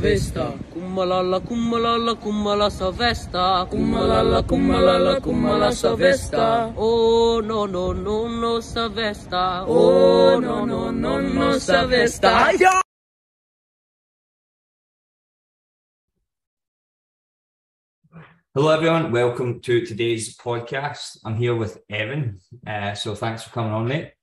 vesta. Kummalala, kummalala, kummala sa vesta. Kummalala, kummalala, kummala sa vesta. Oh, no, no, no, no sa vesta. Oh, no, no, no, no sa vesta. Hello, everyone. Welcome to today's podcast. I'm here with Evan. Uh, so thanks for coming on, mate.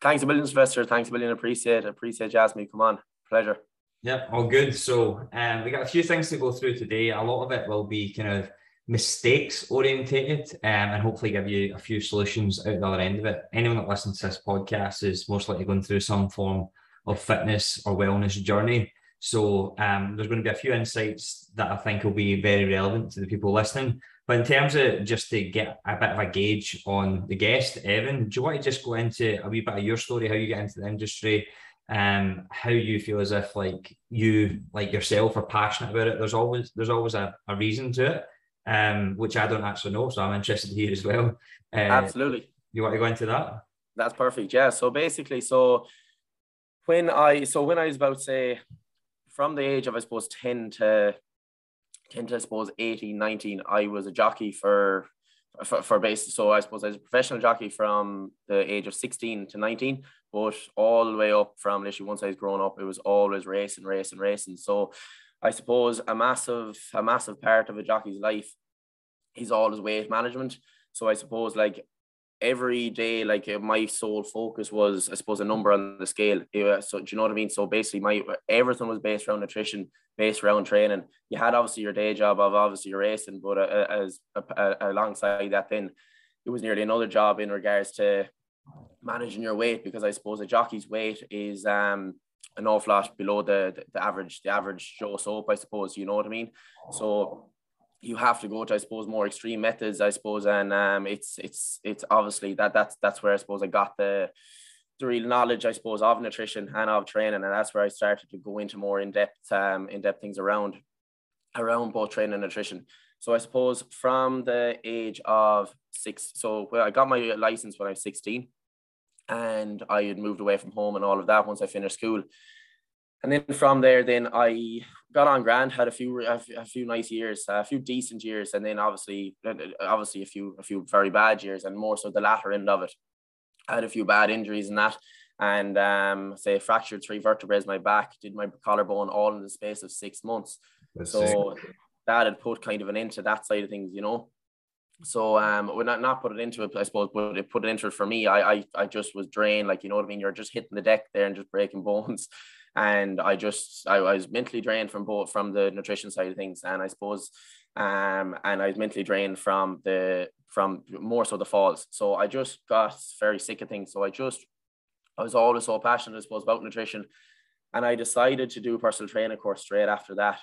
Thanks a million, Sylvester. Thanks a million. Appreciate it. Appreciate you asking me. Come on. Pleasure. Yeah, all good. So um, we got a few things to go through today. A lot of it will be kind of mistakes orientated um, and hopefully give you a few solutions out the other end of it. Anyone that listens to this podcast is most likely going through some form of fitness or wellness journey. So um, there's going to be a few insights that I think will be very relevant to the people listening. But in terms of just to get a bit of a gauge on the guest, Evan, do you want to just go into a wee bit of your story, how you get into the industry, um, how you feel as if like you like yourself are passionate about it? There's always there's always a, a reason to it, um, which I don't actually know, so I'm interested to hear as well. Uh, Absolutely. You want to go into that? That's perfect. Yeah. So basically, so when I so when I was about say from the age of I suppose 10 to 10 to I suppose 18, 19, I was a jockey for for, for base. So I suppose I was a professional jockey from the age of 16 to 19, but all the way up from literally once I was growing up, it was always racing, racing, racing. So I suppose a massive, a massive part of a jockey's life is always weight management. So I suppose like every day, like uh, my sole focus was, I suppose, a number on the scale. So do you know what I mean? So basically, my everything was based around nutrition, based around training. You had obviously your day job of obviously your racing, but uh, as uh, alongside that, then it was nearly another job in regards to managing your weight because I suppose a jockey's weight is um an awful lot below the, the, the average the average Joe soap I suppose you know what I mean so you have to go to, I suppose, more extreme methods, I suppose, and um, it's it's it's obviously that that's that's where I suppose I got the the real knowledge, I suppose, of nutrition and of training, and that's where I started to go into more in depth um in depth things around around both training and nutrition. So I suppose from the age of six, so well, I got my license when I was sixteen, and I had moved away from home and all of that once I finished school and then from there, then I got on grand, had a few a, few nice years, a few decent years, and then obviously uh, uh, obviously a few a few very bad years, and more so the latter end of it. I had a few bad injuries and that, and um, say fractured three vertebrae in my back, did my collarbone all in the space of six months. That's so sick. that had put kind of an end to that side of things, you know. So um, we not not put it into it, I suppose, but it put it into it for me. I I I just was drained, like you know what I mean. You're just hitting the deck there and just breaking bones and I just I, was mentally drained from both from the nutrition side of things, and I suppose um and I was mentally drained from the from more so the falls. So I just got very sick of things. So I just I was always so passionate, I suppose, about nutrition, and I decided to do a personal training course straight after that,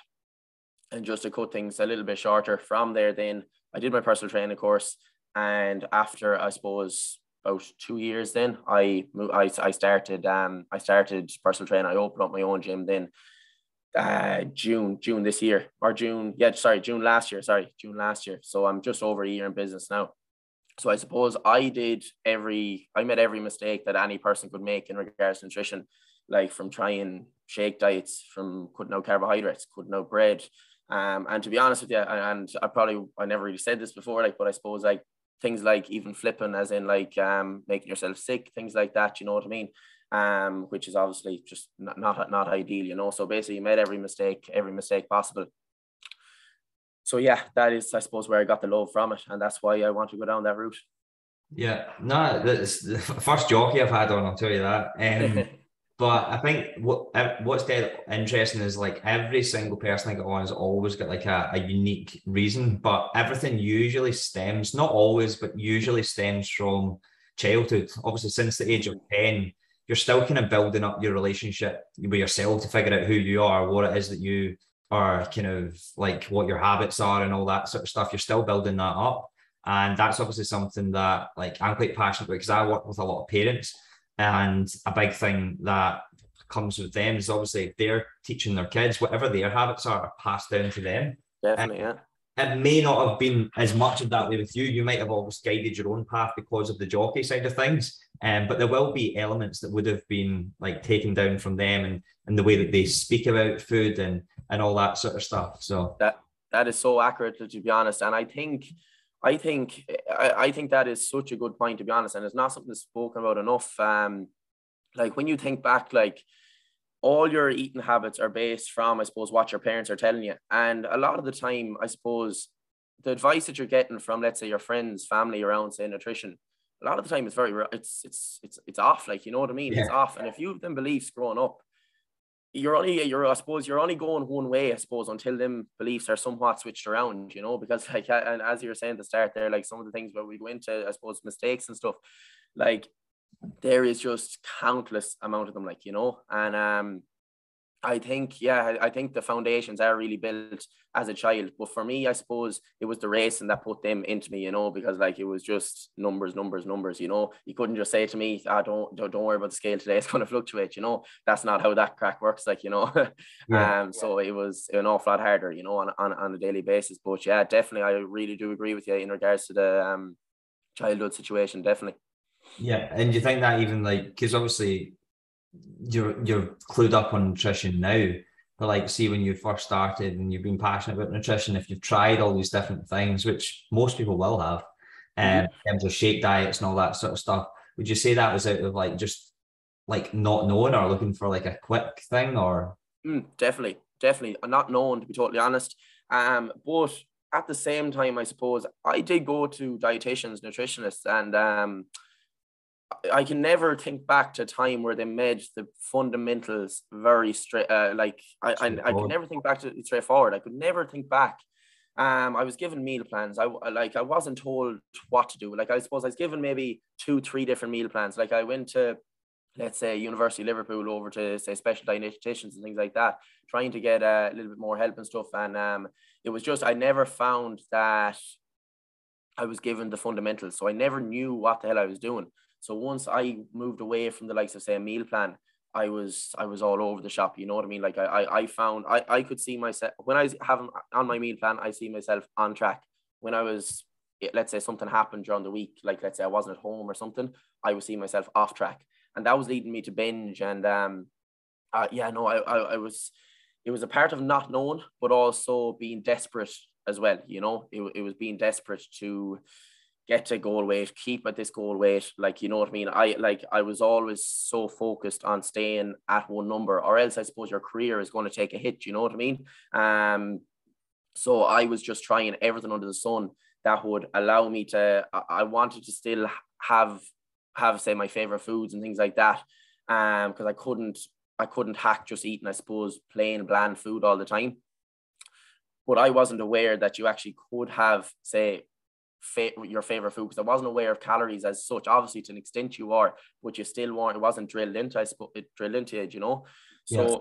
and just to cut things a little bit shorter. From there, then I did my personal training course, and after I suppose about two years then I I, I started um I started personal training. I opened up my own gym then uh June June this year or June yeah sorry June last year sorry June last year. So I'm just over a year in business now. So I suppose I did every I made every mistake that any person could make in regards to nutrition like from trying shake diets from cutting out carbohydrates cutting out bread. Um and to be honest with you and I probably I never really said this before like but I suppose like things like even flipping as in like um making yourself sick things like that you know what i mean? Um which is obviously just not not, not ideal you know? So basically you made every mistake every mistake possible. So yeah that is i suppose where i got the love from it and that's why i want to go down that route. Yeah. No that's the first jockey i've had on i'll tell you that. Um But I think what what's dead interesting is like every single person I get on has always got like a, a unique reason, but everything usually stems, not always, but usually stems from childhood. Obviously, since the age of 10, you're still kind of building up your relationship with yourself to figure out who you are, what it is that you are kind of like what your habits are and all that sort of stuff. You're still building that up. And that's obviously something that like I'm quite passionate about because I work with a lot of parents and a big thing that comes with them is obviously they're teaching their kids whatever their habits are, are passed down to them. Definitely, yeah. it may not have been as much of that way with you. You might have always guided your own path because of the jockey side of things. Um, but there will be elements that would have been like taken down from them and, and the way that they speak about food and and all that sort of stuff. So that that is so accurate to be honest. And I think I think I, I think that is such a good point to be honest. And it's not something that's spoken about enough. Um like when you think back, like all your eating habits are based from, I suppose, what your parents are telling you. And a lot of the time, I suppose, the advice that you're getting from, let's say, your friends, family around, say, nutrition, a lot of the time it's very, it's, it's, it's, it's off. Like, you know what I mean? Yeah. It's off. And if you've them beliefs growing up, you're only, you're, I suppose, you're only going one way, I suppose, until them beliefs are somewhat switched around, you know, because like, and as you were saying at the start there, like some of the things where we go into, I suppose, mistakes and stuff, like there is just countless amount of them, like you know, and um, I think yeah, I think the foundations are really built as a child. But for me, I suppose it was the racing that put them into me, you know, because like it was just numbers, numbers, numbers. You know, you couldn't just say to me, "Ah, don't don't, don't worry about the scale today; it's going to fluctuate." You know, that's not how that crack works. Like you know, yeah. um, so it was an awful lot harder, you know, on, on on a daily basis. But yeah, definitely, I really do agree with you in regards to the um childhood situation. Definitely. Yeah, and you think that even like because obviously you're you're clued up on nutrition now, but like see when you first started and you've been passionate about nutrition, if you've tried all these different things, which most people will have, um, mm-hmm. in terms of shake diets and all that sort of stuff, would you say that was out of like just like not knowing or looking for like a quick thing or? Mm, definitely, definitely, not known to be totally honest. Um, but at the same time, I suppose I did go to dietitians, nutritionists, and um I can never think back to a time where they made the fundamentals very straight. Uh, like I, I, I can never think back to it straightforward. I could never think back. Um, I was given meal plans. I like I wasn't told what to do. Like I suppose I was given maybe two, three different meal plans. Like I went to, let's say, University of Liverpool over to say special dietitians and things like that, trying to get a little bit more help and stuff. And um, it was just I never found that I was given the fundamentals, so I never knew what the hell I was doing. So once I moved away from the likes of say a meal plan, I was I was all over the shop. You know what I mean? Like I I, I found I, I could see myself when I have on my meal plan, I see myself on track. When I was let's say something happened during the week, like let's say I wasn't at home or something, I would see myself off track. And that was leading me to binge. And um uh, yeah, no, I, I I was it was a part of not knowing, but also being desperate as well. You know, it, it was being desperate to get to goal weight, keep at this goal weight. Like, you know what I mean? I like I was always so focused on staying at one number, or else I suppose your career is going to take a hit, you know what I mean? Um so I was just trying everything under the sun that would allow me to I wanted to still have have say my favorite foods and things like that. Um, because I couldn't I couldn't hack just eating, I suppose, plain bland food all the time. But I wasn't aware that you actually could have, say, fa- your favorite food because I wasn't aware of calories as such. Obviously, to an extent you are, but you still weren't. It wasn't drilled into. I suppose it drilled into it, you know. So yes.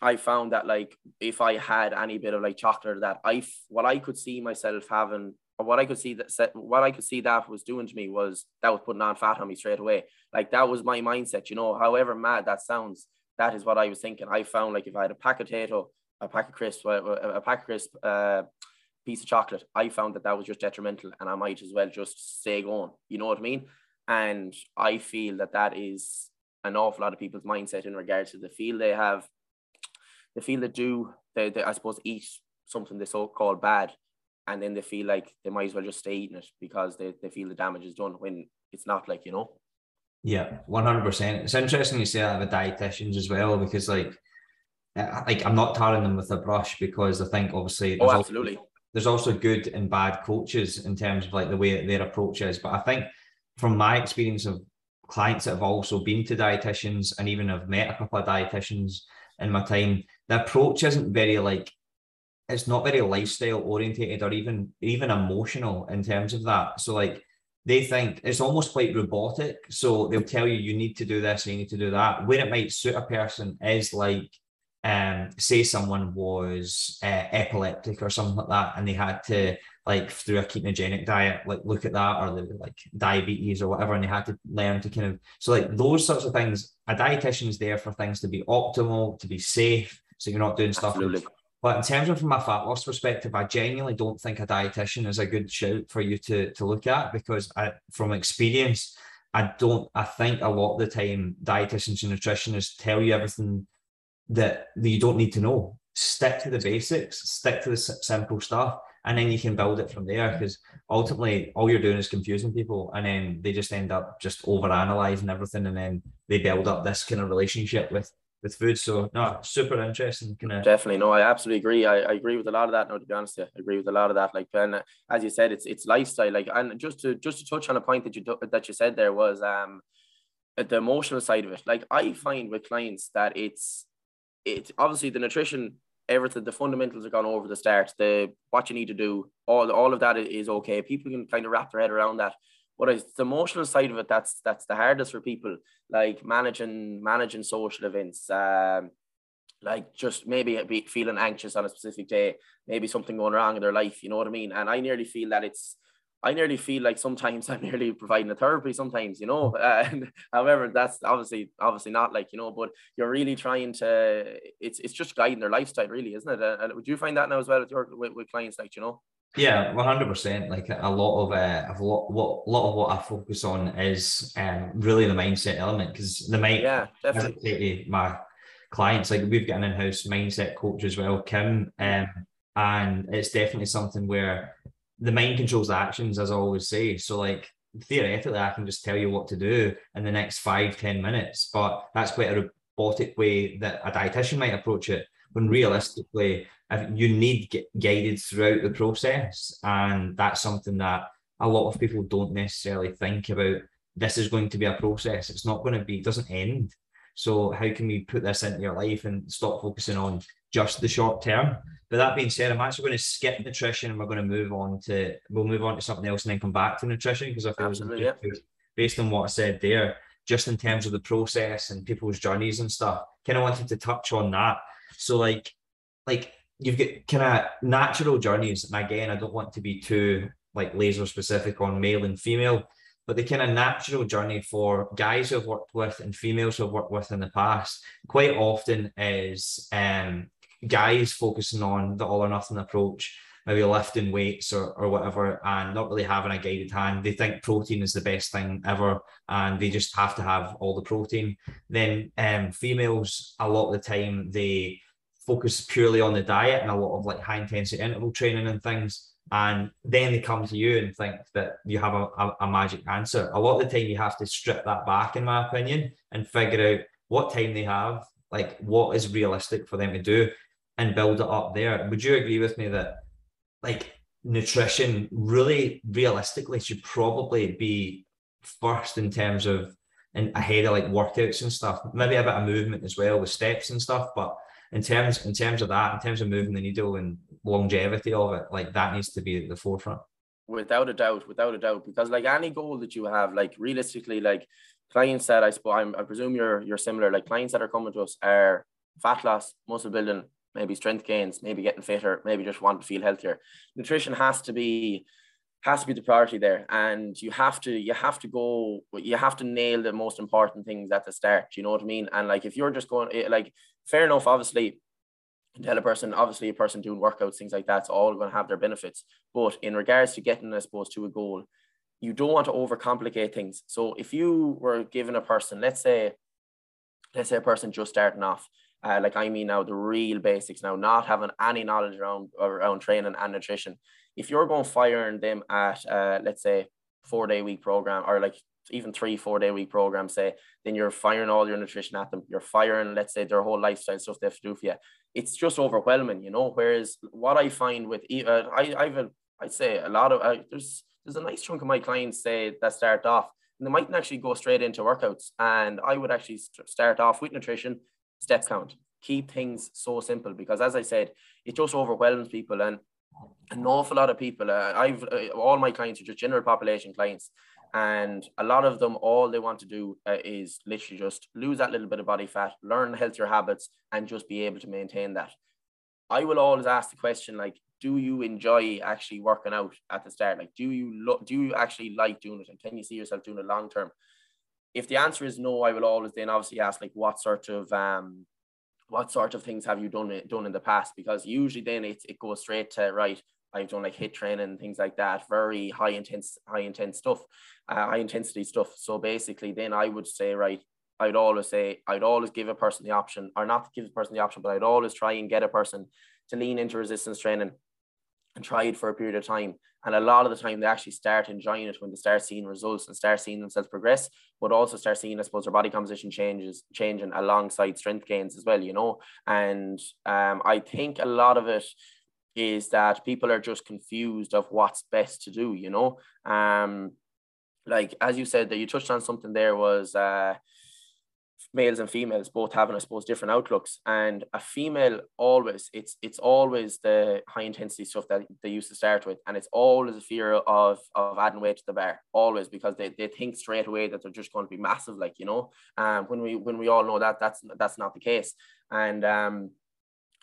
I found that like if I had any bit of like chocolate that I what I could see myself having or what I could see that what I could see that was doing to me was that was putting on fat on me straight away. Like that was my mindset, you know. However mad that sounds, that is what I was thinking. I found like if I had a pack of potato, a pack of crisp, a, a pack of crisp, uh, piece of chocolate, I found that that was just detrimental and I might as well just stay going. You know what I mean? And I feel that that is an awful lot of people's mindset in regards to the feel they have, the feel they do, they, they I suppose, eat something they so called bad. And then they feel like they might as well just stay eating it because they, they feel the damage is done when it's not like, you know. Yeah, 100%. It's interesting you say that with dietitians as well because, like, like I'm not tarring them with a brush because I think obviously oh absolutely there's also good and bad coaches in terms of like the way that their approach is. But I think from my experience of clients that have also been to dietitians and even have met a couple of dietitians in my time, the approach isn't very like it's not very lifestyle orientated or even even emotional in terms of that. So like they think it's almost quite robotic. So they'll tell you you need to do this, you need to do that. Where it might suit a person is like um, say someone was uh, epileptic or something like that, and they had to like through a ketogenic diet, like look at that, or the, like diabetes or whatever, and they had to learn to kind of so like those sorts of things. A dietitian is there for things to be optimal, to be safe, so you're not doing stuff But in terms of from a fat loss perspective, I genuinely don't think a dietitian is a good shout for you to to look at because I, from experience, I don't. I think a lot of the time, dietitians and nutritionists tell you everything that, you don't need to know. Stick to the basics. Stick to the simple stuff and then you can build it from there because ultimately all you're doing is confusing people and then they just end up just over analyzing everything and then they build up this kind of relationship with with food so no super interesting kind of definitely no i absolutely agree I, I agree with a lot of that no to be honest i agree with a lot of that like and as you said it's it's lifestyle like and just to just to touch on a point that you that you said there was um the emotional side of it like i find with clients that it's it's obviously the nutrition everything the fundamentals are gone over the start. The what you need to do all all of that is okay. People can kind of wrap their head around that. But it's the emotional side of it that's that's the hardest for people like managing managing social events um like just maybe be feeling anxious on a specific day maybe something going wrong in their life you know what i mean? And i nearly feel that it's I nearly feel like sometimes I'm nearly providing a therapy. Sometimes, you know. Uh, however, that's obviously obviously not like you know. But you're really trying to. It's it's just guiding their lifestyle, really, isn't it? And would you find that now as well with your with, with clients, like you know? Yeah, one hundred percent. Like a lot of uh, a lot, what lot of what I focus on is um really the mindset element because the mind. Yeah, definitely. My clients, like we've got an in-house mindset coach as well, Kim, um, and it's definitely something where the mind controls the actions, as I always say. So like theoretically, I can just tell you what to do in the next five ten minutes, but that's quite a robotic way that a dietitian might approach it. When mm-hmm. realistically, you need get guided throughout the process, and that's something that a lot of people don't necessarily think about. This is going to be a process. It's not going to be. It doesn't end. So how can we put this into your life and stop focusing on just the short term? But that being said, I'm actually going to skip nutrition and we're going to move on to we'll move on to something else and then come back to nutrition because I feel yeah. based on what I said there, just in terms of the process and people's journeys and stuff, kind of wanted to touch on that. So like like you've got kind of natural journeys, and again, I don't want to be too like laser specific on male and female, but the kind of natural journey for guys who have worked with and females who have worked with in the past quite often is um guys focusing on the all or nothing approach, maybe lifting weights or, or whatever, and not really having a guided hand. They think protein is the best thing ever, and they just have to have all the protein. Then um, females, a lot of the time, they focus purely on the diet and a lot of like high intensity interval training and things. And then they come to you and think that you have a, a, a magic answer. A lot of the time, you have to strip that back, in my opinion, and figure out what time they have, like what is realistic for them to do and build it up there. Would you agree with me that like nutrition really realistically should probably be first in terms of and ahead of like workouts and stuff, maybe a bit of movement as well with steps and stuff. But in terms in terms of that, in terms of moving the needle and longevity of it, like that needs to be at the forefront. Without a doubt, without a doubt, because like any goal that you have, like realistically, like clients that I suppose I'm, I presume you're you're similar. Like clients that are coming to us are fat loss, muscle building, maybe strength gains, maybe getting fitter, maybe just want to feel healthier. Nutrition has to be has to be the priority there and you have to you have to go you have to nail the most important things at the start you know what i mean and like if you're just going eh, like fair enough obviously tell a person obviously a person doing workouts things like that's all going to have their benefits but in regards to getting i suppose to a goal you don't want to overcomplicate things so if you were given a person let's say let's say a person just starting off uh, like I mean now the real basics now, not having any knowledge around around training and nutrition. If you're going firing them at uh, let's say four day week program or like even three four day week program say then you're firing all your nutrition at them you're firing let's say their whole lifestyle stuff they have to do for you it's just overwhelming you know whereas what i find with uh, i i've i'd say a lot of uh, there's there's a nice chunk of my clients say that start off and they mightn't actually go straight into workouts and i would actually start off with nutrition step count. Keep things so simple because, as I said, it just overwhelms people. And an awful lot of people, uh, I've uh, all my clients are just general population clients, and a lot of them, all they want to do uh, is literally just lose that little bit of body fat, learn healthier habits, and just be able to maintain that. I will always ask the question like, do you enjoy actually working out at the start? Like, do you look, do you actually like doing it, and can you see yourself doing it long term? if the answer is no, I will always then obviously ask like what sort of um what sort of things have you done done in the past? Because usually then it, it goes straight to right. I've done like HIIT training and things like that, very high intense, high intense stuff, uh, high intensity stuff. So basically, then I would say, right, I'd always say, I'd always give a person the option, or not give the person the option, but I'd always try and get a person to lean into resistance training and try it for a period of time. And a lot of the time, they actually start enjoying it when they start seeing results and start seeing themselves progress, but also start seeing, I suppose, their body composition changes, changing alongside strength gains as well, you know. And um, I think a lot of it is that people are just confused of what's best to do, you know. Um, like as you said, that you touched on something there was uh, males and females both having, I suppose, different outlooks. And a female always, it's it's always the high intensity stuff that they used to start with. And it's always a fear of of adding weight to the bar, always because they, they think straight away that they're just going to be massive, like you know. Um when we when we all know that that's that's not the case. And um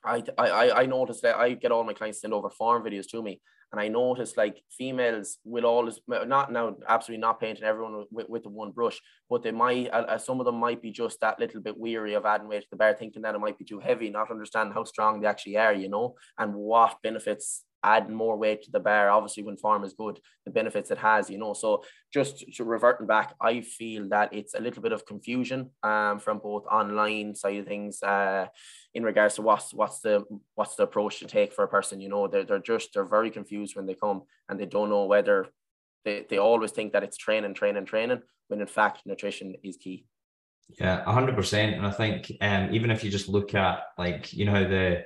I I I noticed that I get all my clients send over farm videos to me and I noticed like females will always not now absolutely not painting everyone with, with the one brush, but they might uh, some of them might be just that little bit weary of adding weight to the bar, thinking that it might be too heavy, not understanding how strong they actually are, you know, and what benefits adding more weight to the bar. Obviously, when form is good, the benefits it has, you know. So just to reverting back, I feel that it's a little bit of confusion um, from both online side of things uh, in regards to what's what's the what's the approach to take for a person. You know, they're they're just they're very confused when they come and they don't know whether they, they always think that it's training, training, training, when in fact nutrition is key. Yeah, hundred percent. And I think um, even if you just look at like you know the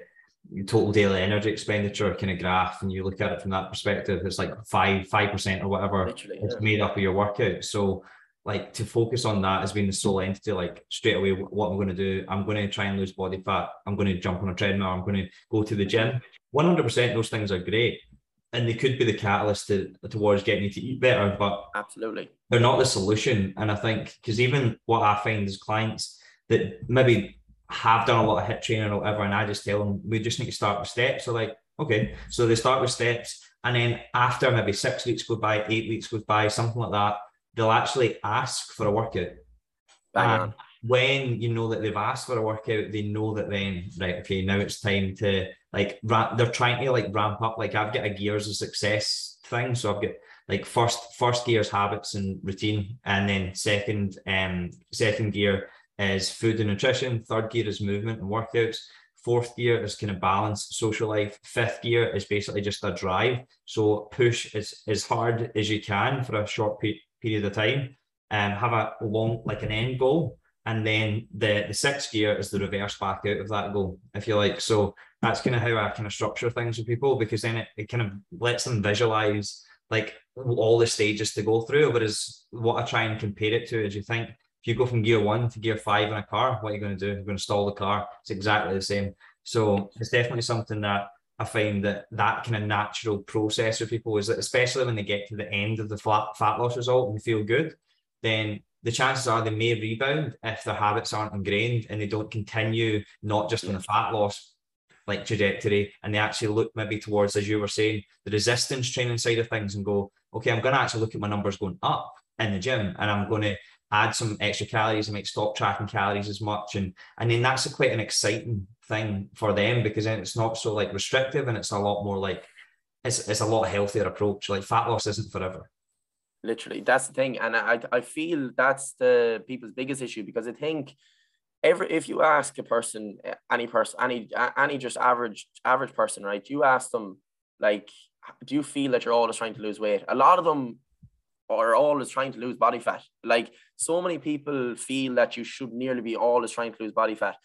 total daily energy expenditure kind of graph and you look at it from that perspective it's like five five percent or whatever Literally, it's yeah. made up of your workout so like to focus on that as being the sole entity like straight away what i'm going to do i'm going to try and lose body fat i'm going to jump on a treadmill i'm going to go to the gym. 100% those things are great and they could be the catalyst to, towards getting you to eat better but absolutely. they're not the solution. And i think because even what i find as clients that maybe have done a lot of HIIT training or whatever, and I just tell them we just need to start with steps. So like, okay, so they start with steps, and then after maybe six weeks go by, eight weeks goes by, something like that, they'll actually ask for a workout. Bang and when you know that they've asked for a workout, they know that then right, okay, now it's time to like ra- they're trying to like ramp up. Like I've got a gears of success thing, so I've got like first first gear's habits and routine, and then second um second gear is food and nutrition. Third gear is movement and workouts. Fourth gear is kind of balance, social life. Fifth gear is basically just a drive. So push as, as hard as you can for a short pe- period of time and have a long, like an end goal. And then the, the sixth gear is the reverse back out of that goal, if you like. So that's kind of how I kind of structure things with people because then it, it kind of lets them visualize like all the stages to go through. Whereas what I try and compare it to is you think if you go from gear one to gear five in a car, what are you going to do? You're going to stall the car. It's exactly the same. So it's definitely something that I find that that kind of natural process for people is that especially when they get to the end of the fat, fat loss result and feel good, then the chances are they may rebound if their habits aren't ingrained and they don't continue not just on the fat loss like trajectory. And they actually look maybe towards as you were saying the resistance training side of things and go okay i'm going to actually look at my numbers going up in the gym and i'm going to add some extra calories and make stop tracking calories as much. And and then that's a quite an exciting thing for them because then it's not so like restrictive and it's a lot more like it's, it's a lot healthier approach. Like fat loss isn't forever. Literally. That's the thing. And i i feel that's the people's biggest issue because i think every if you ask a person eh, any person any any just average average person right you ask them like do you feel that you're always trying to lose weight? A lot of them are always trying to lose body fat. Like so many people feel that you should nearly be always trying to lose body fat.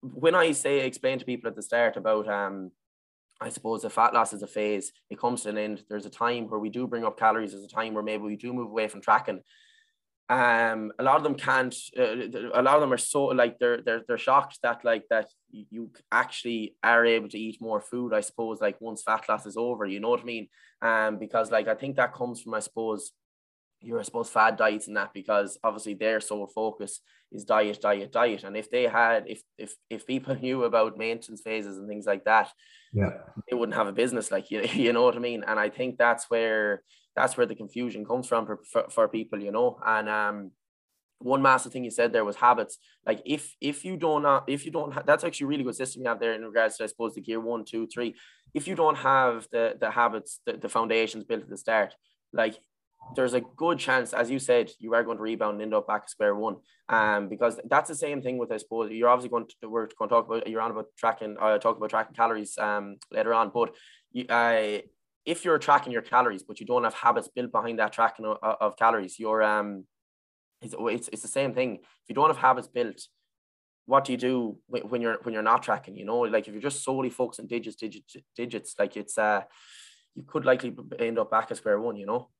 When I say explain to people at the start about um I suppose the fat loss is a phase, it comes to an end. There's a time where we do bring up calories, there's a time where maybe we do move away from tracking. Um, a lot of them can't. Uh, a lot of them are so like they're they're they're shocked that like that you actually are able to eat more food. I suppose like once fat loss is over, you know what I mean? Um, because like I think that comes from I suppose your I suppose fad diets and that because obviously their sole focus is diet, diet, diet. And if they had if if if people knew about maintenance phases and things like that, yeah, they wouldn't have a business like you, you know what I mean? And I think that's where that's where the confusion comes from for, for, for people, you know. And um one massive thing you said there was habits. Like if if you don't if you don't ha- that's actually a really good system you have there in regards to I suppose the gear one, two, three. If you don't have the the habits, the, the foundations built at the start, like there's a good chance, as you said, you are going to rebound and end up back square one. Um, because that's the same thing with I suppose you're obviously going to we're going to talk about you're on about tracking uh talk about tracking calories um later on, but you uh if you're tracking your calories but you don't have habits built behind that tracking of, of calories, you're um it's, it's, it's the same thing. If you don't have habits built, what do you do when you're when you're not tracking? You know, like if you're just solely focusing digits, digits, digits, like it's uh, you could likely end up back at square one. You know.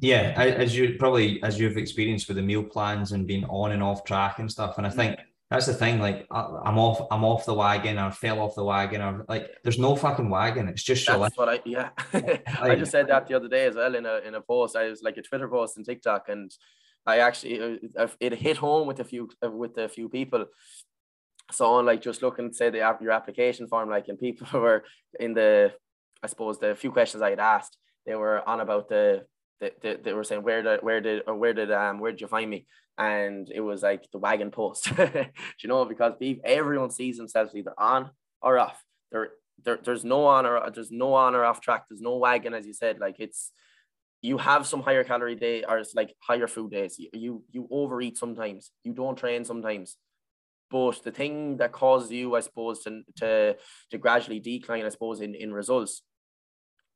Yeah, as you probably as you've experienced with the meal plans and being on and off track and stuff, and I mm-hmm. think that's the thing. Like I'm off, I'm off the wagon, or fell off the wagon, or like there's no fucking wagon. It's just that's what I yeah. like, I just said that the other day as well in a in a post. I was like a Twitter post and TikTok, and I actually it hit home with a few uh, with a few people. So on like just looking say the your application form, like and people were in the I suppose the few questions I had asked, they were on about the they, they, they were saying where did where did or where did um where did you find me and it was like the wagon post you know because everyone sees themselves either on or off there, there there's no on or there's no on or off track there's no wagon as you said like it's you have some higher calorie day or it's like higher food days. You, you you overeat sometimes. You don't train sometimes. But the thing that causes you, I suppose, to to, to gradually decline, I suppose, in, in results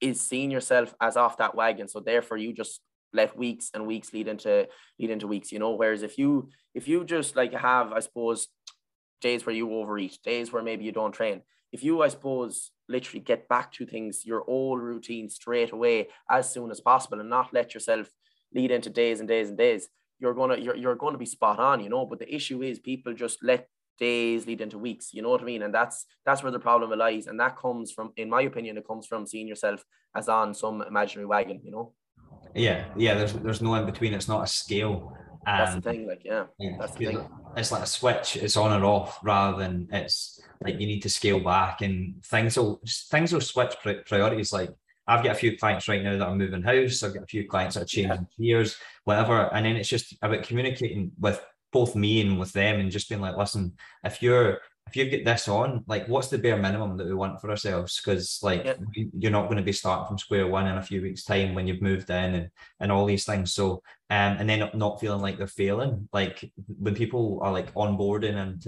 is seeing yourself as off that wagon. So therefore you just let weeks and weeks lead into lead into weeks, you know. Whereas if you if you just like have, I suppose, days where you overeat, days where maybe you don't train, if you, I suppose, literally get back to things, your old routine straight away as soon as possible and not let yourself lead into days and days and days, you're gonna you're, you're gonna be spot on, you know. But the issue is people just let days lead into weeks, you know what I mean? And that's that's where the problem lies. And that comes from, in my opinion, it comes from seeing yourself as on some imaginary wagon, you know. Yeah, yeah, there's there's no in between, it's not a scale. Um, that's the thing, like yeah, yeah that's the thing. It's like a switch, it's on or off rather than it's like you need to scale back and things will things will switch priorities. Like I've got a few clients right now that are moving house. I've got a few clients that are changing yeah. years, whatever. And then it's just about communicating with both me and with them and just being like, listen, if you're if you get this on, like what's the bare minimum that we want for ourselves? Because like yeah. you're not going to be starting from square one in a few weeks' time when you've moved in and and all these things. So um and then not feeling like they're failing. Like when people are like onboarding and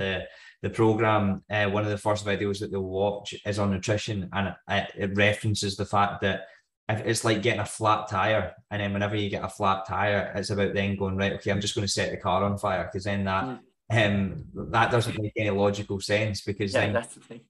the program, uh, one of the first videos that they'll watch is on nutrition, and it, it references the fact that it's like getting a flat tire, and then whenever you get a flat tire, it's about then going right. Okay, I'm just going to set the car on fire because then that mm. um that doesn't make any logical sense because yeah, then that's the thing.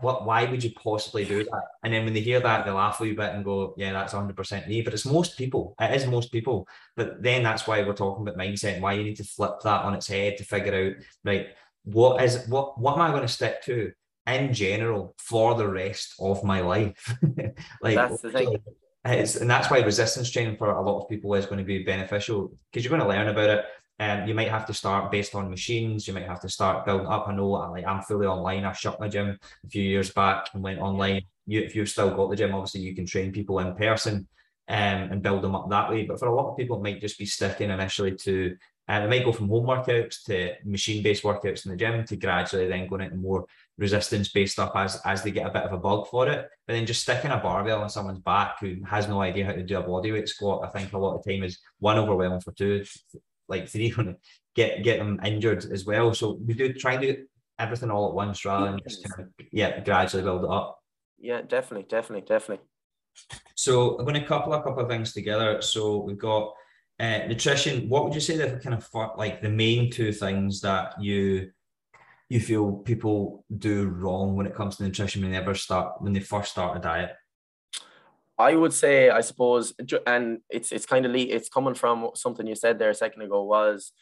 What? Why would you possibly do that? And then when they hear that, they laugh a wee bit and go, "Yeah, that's 100 percent me." But it's most people. It is most people. But then that's why we're talking about mindset and why you need to flip that on its head to figure out right what is what what am I going to stick to in general for the rest of my life? like that's the thing. It's, and that's why resistance training for a lot of people is going to be beneficial because you're going to learn about it. And um, you might have to start based on machines. You might have to start building up. I know, like I'm fully online. I shut my gym a few years back and went online. You, if you've still got the gym, obviously you can train people in person um, and build them up that way. But for a lot of people, it might just be sticking initially to and it might go from home workouts to machine-based workouts in the gym to gradually then going into more resistance-based stuff as as they get a bit of a bug for it. But then just sticking a barbell on someone's back who has no idea how to do a bodyweight squat, I think a lot of time is one overwhelming for two, like three, get get them injured as well. So we do try and do everything all at once rather than just kind of yeah gradually build it up. Yeah, definitely, definitely, definitely. So I'm going to couple a couple of things together. So we've got uh, nutrition, what would you say the kind of like the main two things that you you feel people do wrong when it comes to nutrition when they ever start when they first start a diet? I would say, I suppose, and it's it's kind of it's coming from something you said there a second ago was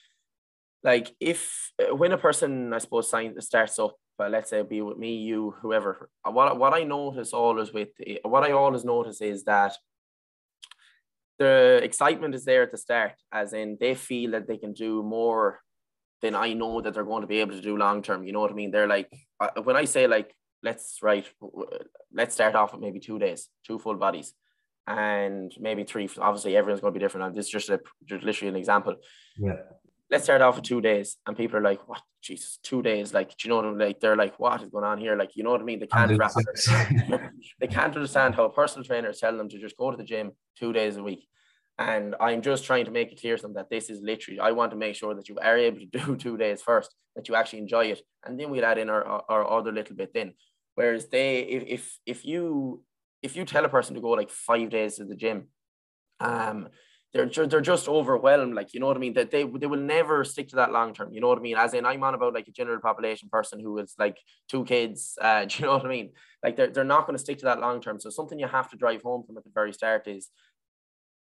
like if uh, when a person I suppose signs starts up, but let's say be with me, you, whoever. Uh, what what I notice always with what I always notice is that the excitement is there at the start, as in they feel that they can do more than I know that they're going to be able to do long term. You know what I mean? They're like, when I say like, let's right, let's start off with maybe two days, two full bodies, and maybe three. Obviously, everyone's going to be different. And this is just a just literally an example. Yeah. let's start off with two days, and people are like, "What? Jesus, two days? Like, do you know what I mean? Like, they're like, what is going on here? Like, you know what I mean? They can't wrap they can't understand how a personal trainer is telling them to just go to the gym two days a week. And I'm just trying to make it clear to them that this is literally, I want to make sure that you are able to do two days first, that you actually enjoy it. And then we'll add in our, our, other little bit then. Whereas they, if, if, if you, if you tell a person to go like five days to the gym, um, they're they're just overwhelmed. Like you know what I mean. That they they will never stick to that long term. You know what I mean. As in, I'm on about like a general population person who is like two kids. Uh, do you know what I mean? Like they're they're not going to stick to that long term. So something you have to drive home from at the very start is,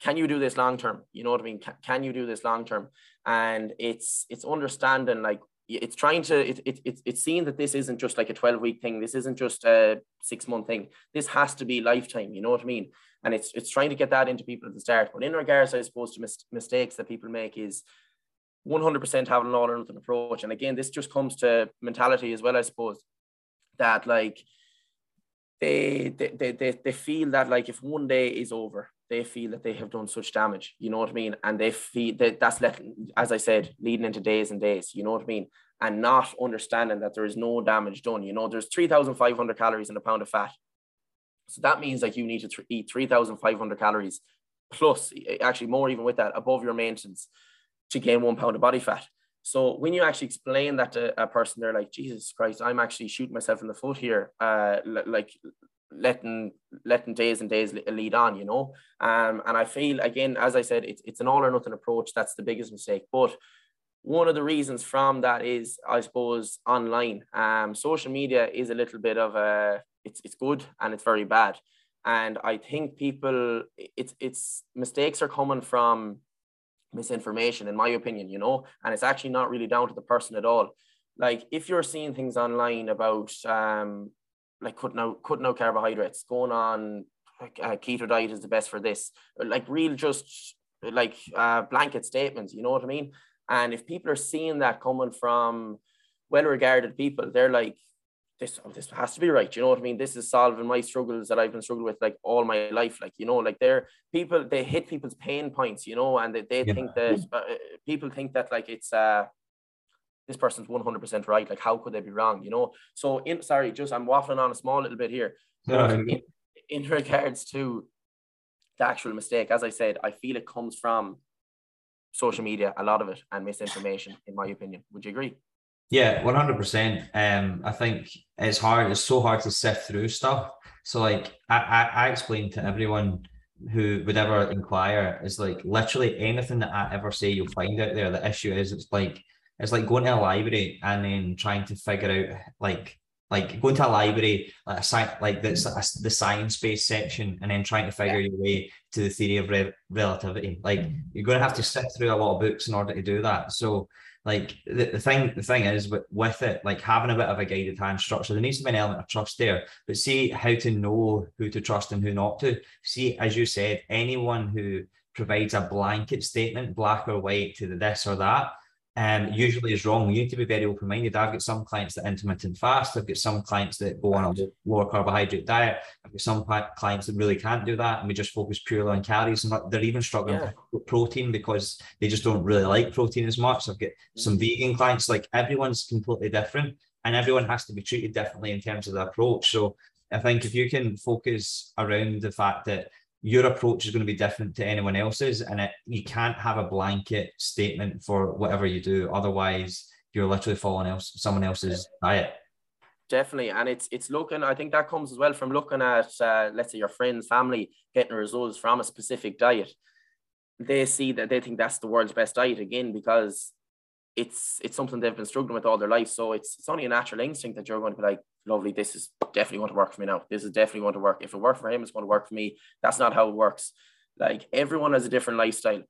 can you do this long term? You know what I mean? Can, can you do this long term? And it's it's understanding like it's trying to it, it, it, it's seeing that this isn't just like a 12 week thing this isn't just a six month thing this has to be lifetime you know what i mean and it's it's trying to get that into people at the start but in regards i suppose to mis- mistakes that people make is 100% having an all or nothing approach and again this just comes to mentality as well i suppose that like they they, they, they, they feel that like if one day is over they feel that they have done such damage, you know what I mean? And they feel that that's let, as I said, leading into days and days, you know what I mean? And not understanding that there is no damage done. You know, there's 3,500 calories in a pound of fat. So that means like you need to th- eat 3,500 calories plus, actually more even with that, above your maintenance to gain one pound of body fat. So when you actually explain that to a person, they're like, Jesus Christ, I'm actually shooting myself in the foot here. Uh, like letting letting days and days lead on, you know. Um, and I feel again, as I said, it's it's an all or nothing approach. That's the biggest mistake. But one of the reasons from that is, I suppose, online. Um, social media is a little bit of a it's it's good and it's very bad. And I think people, it's it's mistakes are coming from misinformation, in my opinion, you know, and it's actually not really down to the person at all. Like if you're seeing things online about um, like cutting out cutting out carbohydrates, going on like uh, keto diet is the best for this, like real just like uh, blanket statements. You know what I mean? And if people are seeing that coming from well-regarded people, they're like, this oh, this has to be right. You know what I mean? This is solving my struggles that I've been struggling with like all my life. Like you know, like they're people they hit people's pain points. You know, and they, they yeah. think that uh, people think that like it's uh this person's 100% right. Like, how could they be wrong? You know? So, in sorry, just I'm waffling on a small little bit here. No, in, in regards to the actual mistake, as I said, I feel it comes from social media, a lot of it, and misinformation, in my opinion. Would you agree? Yeah, one hundred percent. Um, I think it's hard. It's so hard to sift through stuff. So, like, I, I, I explain to everyone who would ever inquire is like literally anything that I ever say you'll find out there. The issue is it's like it's like going to a library and then trying to figure out like like going to a library like a sci- like this the science based section and then trying to figure yeah. your way to the theory of re- relativity. Like mm-hmm. you're going to have to sit through a lot of books in order to do that. So like the, the thing the thing is with, with it like having a bit of a guided hand structure there needs to be an element of trust there. But see how to know who to trust and who not to. See as you said anyone who provides a blanket statement black or white to the this or that um, usually is wrong. You need to be very open minded. I've got some clients that intermittent fast. I've got some clients that go on a lower carbohydrate diet. I've got some clients that really can't do that, and we just focus purely on calories. And they're even struggling yeah. with protein because they just don't really like protein as much. I've got some mm-hmm. vegan clients. Like everyone's completely different, and everyone has to be treated differently in terms of the approach. So I think if you can focus around the fact that your approach is going to be different to anyone else's and it, you can't have a blanket statement for whatever you do otherwise you're literally following else someone else's diet. Definitely and it's it's looking i think that comes as well from looking at uh, let's say your friends family getting results from a specific diet. They see that they think that's the world's best diet again because it's it's something they've been struggling with all their life. So it's it's only a natural instinct that you're going to be like, lovely, this is definitely going to work for me now. This is definitely going to work. If it worked for him, it's going to work for me. That's not how it works. Like everyone has a different lifestyle.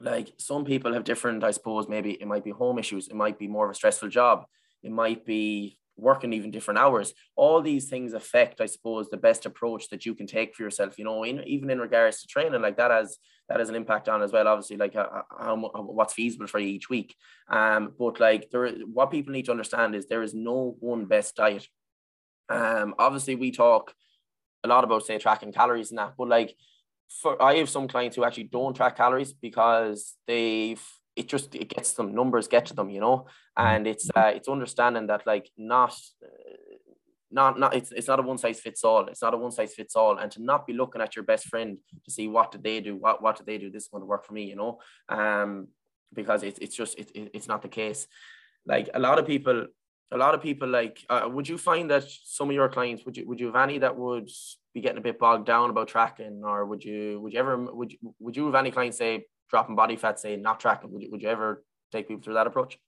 Like some people have different, I suppose, maybe it might be home issues, it might be more of a stressful job, it might be working even different hours. All these things affect, I suppose, the best approach that you can take for yourself. You know, in, even in regards to training, like that has that has an impact on as well. Obviously, like uh, uh, how, how what's feasible for you each week. Um, but like there, what people need to understand is there is no one best diet. Um, obviously, we talk a lot about say tracking calories and that, but like for I have some clients who actually don't track calories because they've it just it gets them numbers get to them you know? Mm-hmm. and it's uh, it's understanding that like not uh, not not it's, it's not a one size fits all it's not a one size fits all and to not be looking at your best friend to see what did they do what what did they do this is going to work for me you know? Um because it's, it's just it, it's not the case. Like a lot of people a lot of people like uh, would you find that some of your clients would you would you have any that would be getting a bit bogged down about tracking? Or would you would you ever would you would you have any clients say dropping body fat say not tracking would you, would you ever take people through that approach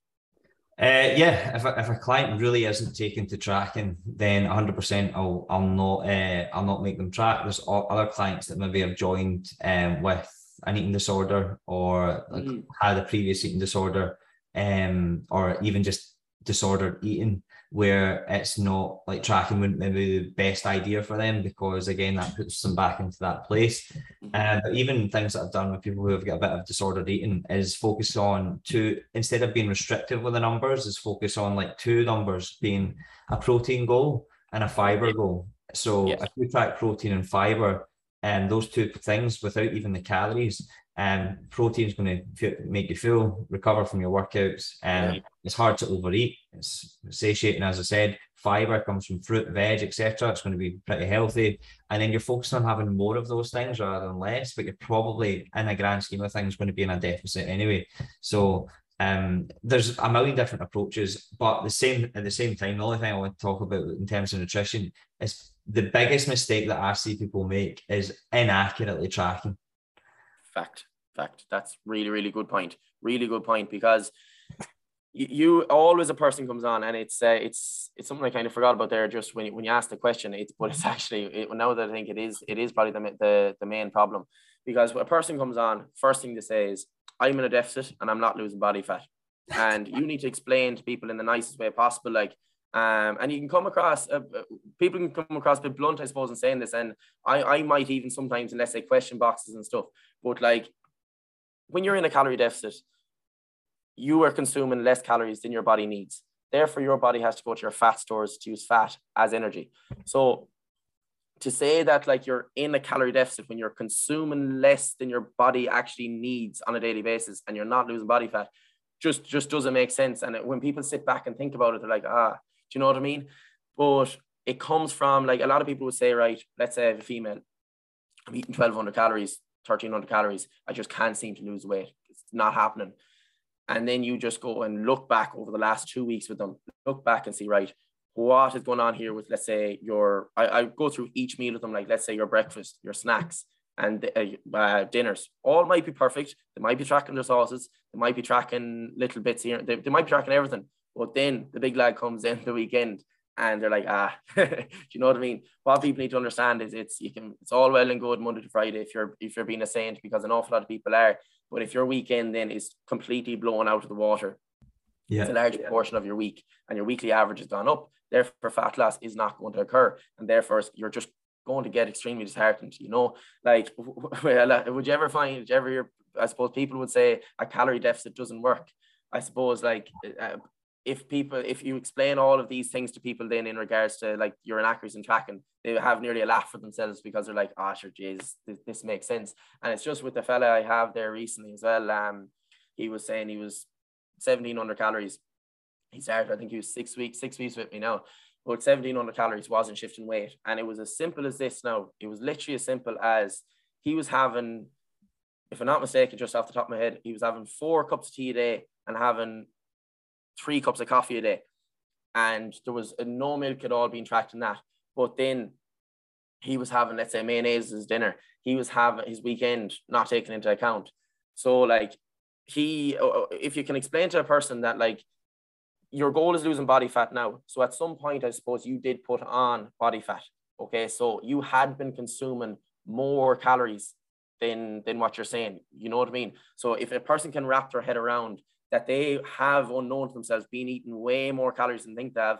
uh, yeah, if a, if a client really isn't taken to tracking, then 100% I'll I'll not uh, I'll not make them track. There's other clients that maybe have joined um, with an eating disorder or like mm. had a previous eating disorder, um, or even just disordered eating, where it's not like tracking wouldn't maybe the best idea for them because again that puts them back into that place. Um, but even things that I've done with people who have got a bit of disordered eating is focus on two instead of being restrictive with the numbers, is focus on like two numbers being a protein goal and a fiber goal. So yes. if you track protein and fiber, and um, those two things without even the calories, um, protein is going to make you full, recover from your workouts. Um, yeah. It's hard to overeat. It's satiating, as I said. Fiber comes from fruit, veg, etc. It's going to be pretty healthy. And then you're focused on having more of those things rather than less, but you're probably, in a grand scheme of things, going to be in a deficit anyway. So um, there's a million different approaches, but the same at the same time, the only thing I want to talk about in terms of nutrition is the biggest mistake that I see people make is inaccurately tracking fact, fact. That's really, really good point. Really good point because you, you always a person comes on and it's uh, it's it's something I kind of forgot about there just when you, when you ask the question. It's but it's actually it, now that I think it is it is probably the the, the main problem because a person comes on, first thing to say is I'm in a deficit and I'm not losing body fat, and you need to explain to people in the nicest way possible like um, and you can come across uh, uh, people can come across a bit blunt, I suppose, in saying this. And I, I might even sometimes, unless they question boxes and stuff, but like when you're in a calorie deficit, you are consuming less calories than your body needs. Therefore, your body has to go to your fat stores to use fat as energy. So to say that like you're in a calorie deficit when you're consuming less than your body actually needs on a daily basis and you're not losing body fat just just doesn't make sense. And when people sit back and think about it, they're like, ah, you know what I mean? But it comes from like a lot of people would say, right, let's say I have a female, I'm eating 1200 calories, 1300 calories. I just can't seem to lose weight. It's not happening. And then you just go and look back over the last two weeks with them, look back and see, right, what is going on here with, let's say, your, I, I go through each meal with them, like, let's say your breakfast, your snacks, and uh, uh, dinners. All might be perfect. They might be tracking their sauces. They might be tracking little bits here. They, they might be tracking everything. But then the big lad comes in the weekend and they're like, ah, do you know what I mean? What people need to understand is it's you can it's all well and good Monday to Friday if you're if you're being a saint because an awful lot of people are. But if your weekend then is completely blown out of the water, yeah. it's a large portion of your week, and your weekly average has gone up. Therefore, fat loss is not going to occur, and therefore you're just going to get extremely disheartened. You know, like would you ever find, would you ever I suppose people would say a calorie deficit doesn't work. I suppose like uh, if people if you explain all of these things to people then in regards to like your inaccuracy in tracking they have nearly a laugh for themselves because they're like oh, sure Jesus this, this, makes sense. And it's just with the fella I have there recently as well um he was saying he was 1700 calories. He started I think he was six weeks six weeks with me now but 1700 calories wasn't shifting weight. And it was as simple as this now. It was literally as simple as he was having if I'm not mistaken just off the top of my head he was having four cups of tea a day and having three cups of coffee a day. And there was no milk at all being tracked in that. But then he was having, let's say, mayonnaise as dinner. He was having his weekend not taken into account. So, like, he, uh, uh, if you can explain to a person that, like, your goal is losing body fat now. So, at some point, I suppose you did put on body fat. Okay. So, you had been consuming more calories than, than what you're saying. You know what I mean? So, if a person can wrap their head around that they have unknown to themselves been eating way more calories than they think they have,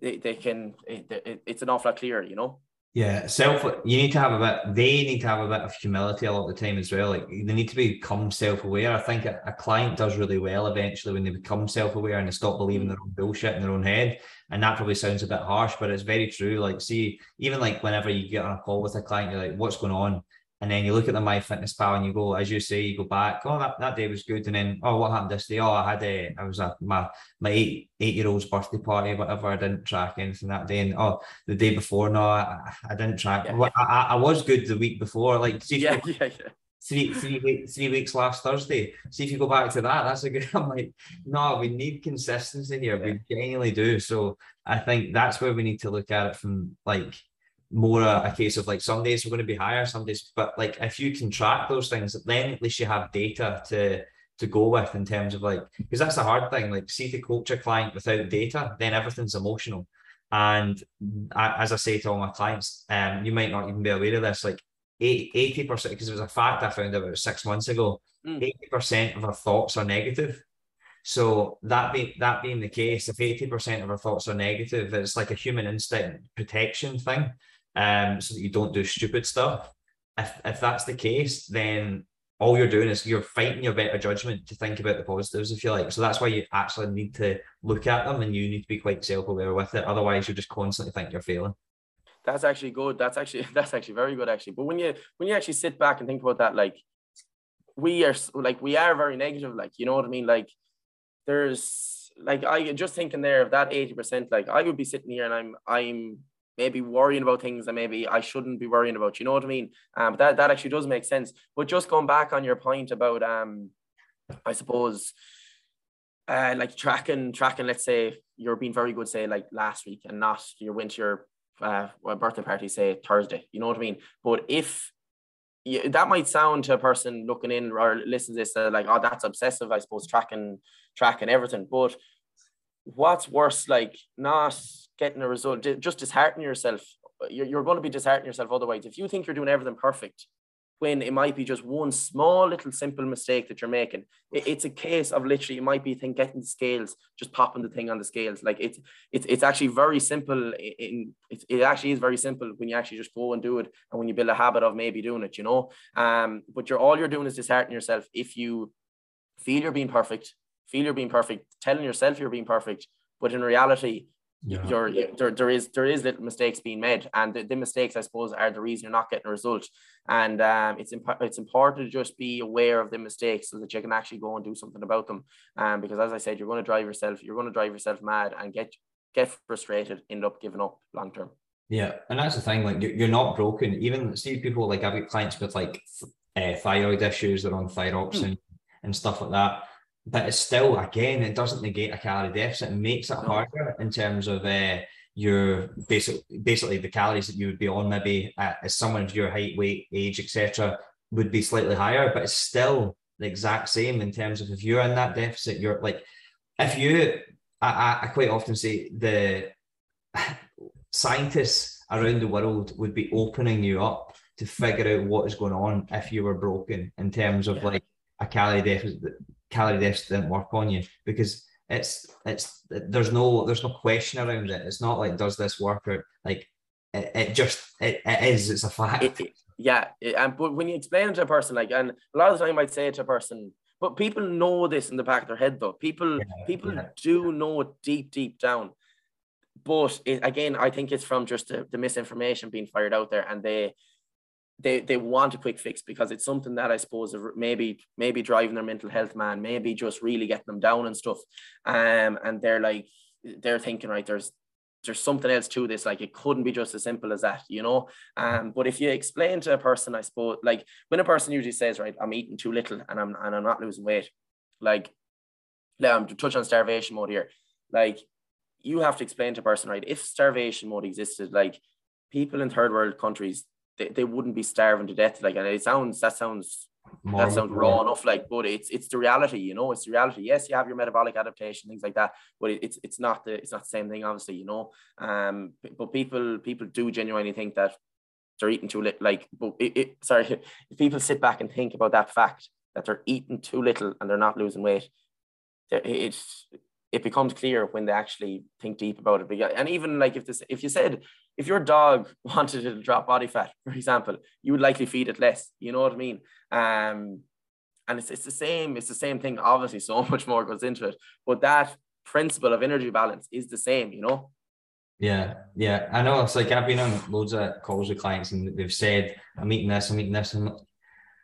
they, they can, it, it, it's an awful lot clearer, you know? Yeah, self. You need to have a bit. They need to have a bit of humility a lot of the time as well. Like they need to become self-aware. I think a, a client does really well eventually when they become self-aware and they stop believing their own bullshit in their own head. And that probably sounds a bit harsh, but it's very true. Like, see, even like whenever you get on a call with a client, you're like, "What's going on?" And then you look at the MyFitnessPal and you go as you say you go back oh that, that day was good and then oh what happened this day oh i had a i was at my my eight eight year old's birthday party whatever i didn't track anything that day and oh the day before no i, I didn't track yeah, yeah. I, I was good the week before like see yeah, yeah, yeah. Three, three, weeks, three weeks last Thursday. See if you go back to that. That's a good. I'm like, no, we need consistency here. Yeah. We genuinely do. So I think that's where we need to look at it from like more a, a, case of like some days we're going to be higher, some days, but like if you can track those things, then at least you have data to to go with in terms of like because that's the hard thing. Like see to coach a client without data, then everything's emotional. And I, as I say to all my clients, um, you might not even be aware of this, like 80 percent because it was a fact I found about six months ago. Hmm. Eighty percent of our thoughts are negative. So that being that being the case, if eighty percent of our thoughts are negative, it's like a human instinct protection thing um, so that you don't do stupid stuff. If, if that's the case, then all you're doing is you're fighting your better judgment to think about the positives, if you like. So that's why you actually need to look at them and you need to be quite self-aware with it. Otherwise, you just constantly think you're failing. That's actually good. That's actually that's actually very good actually. But when you when you actually sit back and think about that, like we are like we are very negative, like you know what I mean? Like there's like I just thinking there of that 80%, like I would be sitting here and I'm I'm maybe worrying about things that maybe I shouldn't be worrying about. You know what I mean? Um, that that actually does make sense. But just going back on your point about um, I suppose, uh, like tracking tracking. Let's say you're being very good, say like last week, and not you went to your uh, birthday party, say Thursday. You know what I mean? But if you, that might sound to a person looking in or listening to this uh, like, oh, that's obsessive. I suppose tracking tracking everything, but what's worse, like not getting a result, just dishearten yourself. You're, you're going to be disheartening yourself otherwise. If you think you're doing everything perfect, when it might be just one small little simple mistake that you're making. it's a case of literally it might be thing getting the scales, just popping the thing on the scales. Like it's it's it's actually very simple. In it, it actually is very simple when you actually just go and do it, and when you build a habit of maybe doing it, you know. Um, but you're all you're doing is disheartening yourself if you feel you're being perfect, feel you're being perfect, telling yourself you're being perfect, but in reality yeah. you're, there, there is there is little mistakes being made and the, the, mistakes i suppose are the reason you're not getting a result. And um, it's imp- it's important to just be aware of the mistakes so that you can actually go and do something about them. Um, because as i said you're going to drive yourself you're going to drive yourself mad and get get frustrated end up giving up long term. Yeah and that's the thing like you're not broken. Even see people like i've got clients with like uh, thyroid issues they're on thyroxine hmm. and stuff like that but it's still again it doesn't negate a calorie deficit it makes it harder in terms of uh, your basic basically the calories that you would be on maybe uh, as someone of your height weight age etc would be slightly higher but it's still the exact same in terms of if you're in that deficit you're like if you I, I quite often say the scientists around the world would be opening you up to figure out what is going on if you were broken in terms of yeah. like a calorie deficit calorie deficit didn't work on you because it's it's there's no there's no question around it. It's not like does this work or like it, it just it, it is it's a fact. It, yeah, and but when you explain it to a person like and a lot of the time I'd say it to a person, but people know this in the back of their head though. People yeah, people yeah. do know it deep deep down. But it, again, I think it's from just the, the misinformation being fired out there, and they they they want a quick fix because it's something that I suppose maybe maybe driving their mental health man, maybe just really getting them down and stuff. Um, and they're like they're thinking right there's there's something else to this like it couldn't be just as simple as that you know um but if you explain to a person i suppose like when a person usually says right i'm eating too little and i'm and i'm not losing weight like now i'm to touch on starvation mode here like you have to explain to a person right if starvation mode existed like people in third world countries they, they wouldn't be starving to death. Like, and it sounds that sounds More that sounds raw enough. Like, but it's it's the reality. You know, it's the reality. Yes, you have your metabolic adaptation, things like that, but it, it's it's not the it's not the same thing. Obviously, you know. Um, but people people do genuinely think that they're eating too little. Like, but it, it sorry, if people sit back and think about that fact that they're eating too little and they're not losing weight, it's it becomes clear when they actually think deep about it. And even like if this, if you said if your dog wanted to drop body fat, for example, you would likely feed it less. You know what I mean? Um, and it's, it's the same. It's the same thing. Obviously, so much more goes into it, but that principle of energy balance is the same. You know. Yeah, yeah, I know. It's like I've been on loads of calls with clients, and they've said, "I'm eating this, I'm eating this," and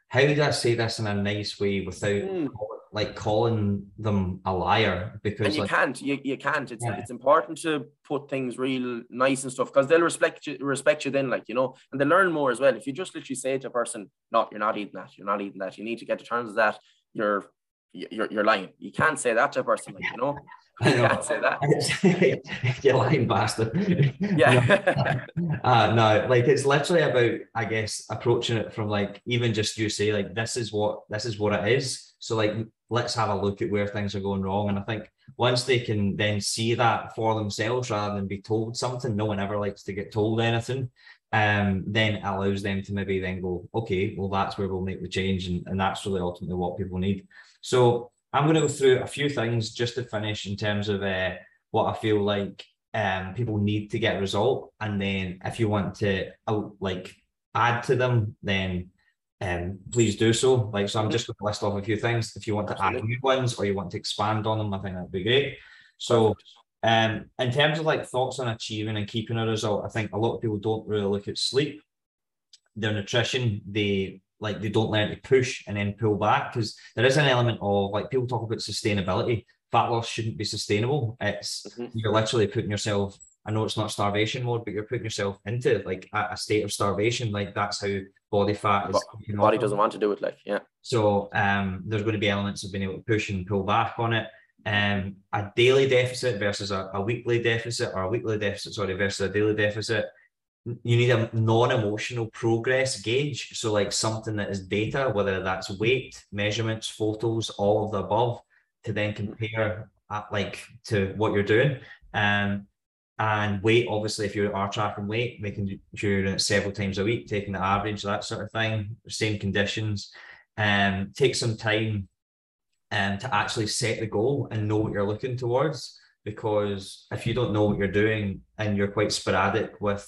how do I say this in a nice way without mm. Like calling them a liar? Because and you like, can't, you, you can't. It's yeah. it's important to put things real nice and stuff because they'll respect you, respect you then, like you know, and they learn more as well. If you just literally say to a person, "No, you're not eating that. You're not eating that. You need to get to terms with that. You're you're you're lying. You can't say that to a person, like you know." I know. Can't say that. you lying bastard. Yeah. uh, no, like it's literally about, I guess, approaching it from like even just you say like this is what this is what it is. So like let's have a look at where things are going wrong. And I think once they can then see that for themselves rather than be told something, no one ever likes to get told anything. Um, then allows them to maybe then go, okay, well that's where we'll make the change, and, and that's really ultimately what people need. So I'm going to go through a few things just to finish in terms of uh, what I feel like um, people need to get a result, and then if you want to uh, like add to them, then um, please do so. Like, so I'm just going to list off a few things. If you want to add new ones or you want to expand on them, I think that'd be great. So, um, in terms of like thoughts on achieving and keeping a result, I think a lot of people don't really look at sleep, their nutrition, they like they don't learn to push and then pull back because there is an element of like people talk about sustainability. Fat loss shouldn't be sustainable. It's mm-hmm. you're literally putting yourself. I know it's not starvation mode, but you're putting yourself into like a, a state of starvation. Like that's how body fat is. Body doesn't want to do it. Like yeah. So um, there's going to be elements of being able to push and pull back on it. Um, a daily deficit versus a, a weekly deficit, or a weekly deficit, sorry, versus a daily deficit you need a non-emotional progress gauge so like something that is data whether that's weight measurements photos all of the above to then compare at, like to what you're doing um, and weight obviously if you are tracking weight making sure you're doing it several times a week taking the average that sort of thing same conditions. Um, take some time um, to actually set the goal and know what you're looking towards because if you don't know what you're doing and you're quite sporadic with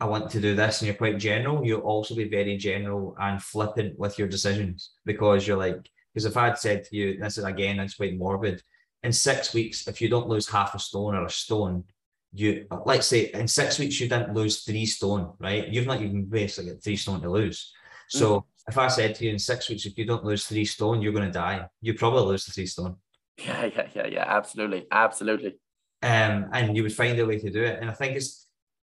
I want to do this and you're quite general, you'll also be very general and flippant with your decisions because you're like, because if I had said to you, this is again, it's quite morbid, in six weeks, if you don't lose half a stone or a stone, you let's say in six weeks you didn't lose three stone, right? You've not even basically got three stone to lose. So mm. if I said to you in six weeks, if you don't lose three stone, you're going to die. You probably lose the three stone. Yeah, yeah, yeah, yeah, absolutely, absolutely. Um, and you would find a way to do it. And I think it's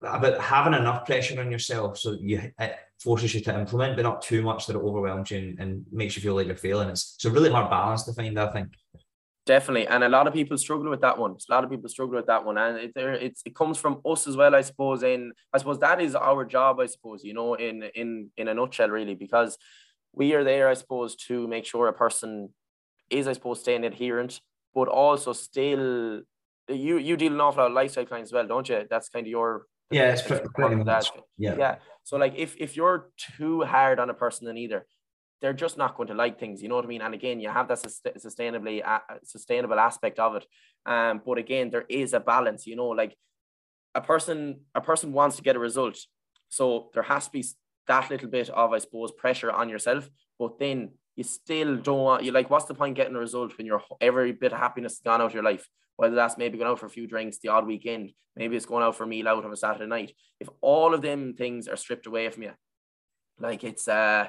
about having enough pressure on yourself so you it forces you to implement, but not too much that it overwhelms you and, and makes you feel like you're failing. It's, it's a really hard balance to find, I think. Definitely, and a lot of people struggle with that one. A lot of people struggle with that one, and it, it's it comes from us as well, I suppose. In I suppose that is our job, I suppose. You know, in in in a nutshell, really, because we are there, I suppose, to make sure a person is, I suppose, staying adherent, but also still you you deal an awful lot of lifestyle clients as well, don't you? That's kind of your yeah, it's pretty, pretty much. Yeah. Yeah. So like if if you're too hard on a person then either, they're just not going to like things. You know what I mean? And again, you have that sustainably uh, sustainable aspect of it. Um, but again, there is a balance. You know, like a person a person wants to get a result, so there has to be that little bit of I suppose pressure on yourself. But then you still don't want you like. What's the point getting a result when your every bit of happiness is gone out of your life? whether that's maybe going out for a few drinks the odd weekend, maybe it's going out for a meal out on a Saturday night. If all of them things are stripped away from you, like it's uh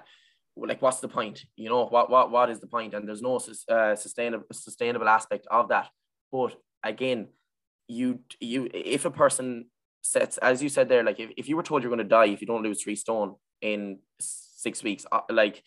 like what's the point? You know what what what is the point? And there's no uh, sustainable sustainable aspect of that. But again, you you if a person sets as you said there, like if, if you were told you're going to die if you don't lose three stone in six weeks, uh, like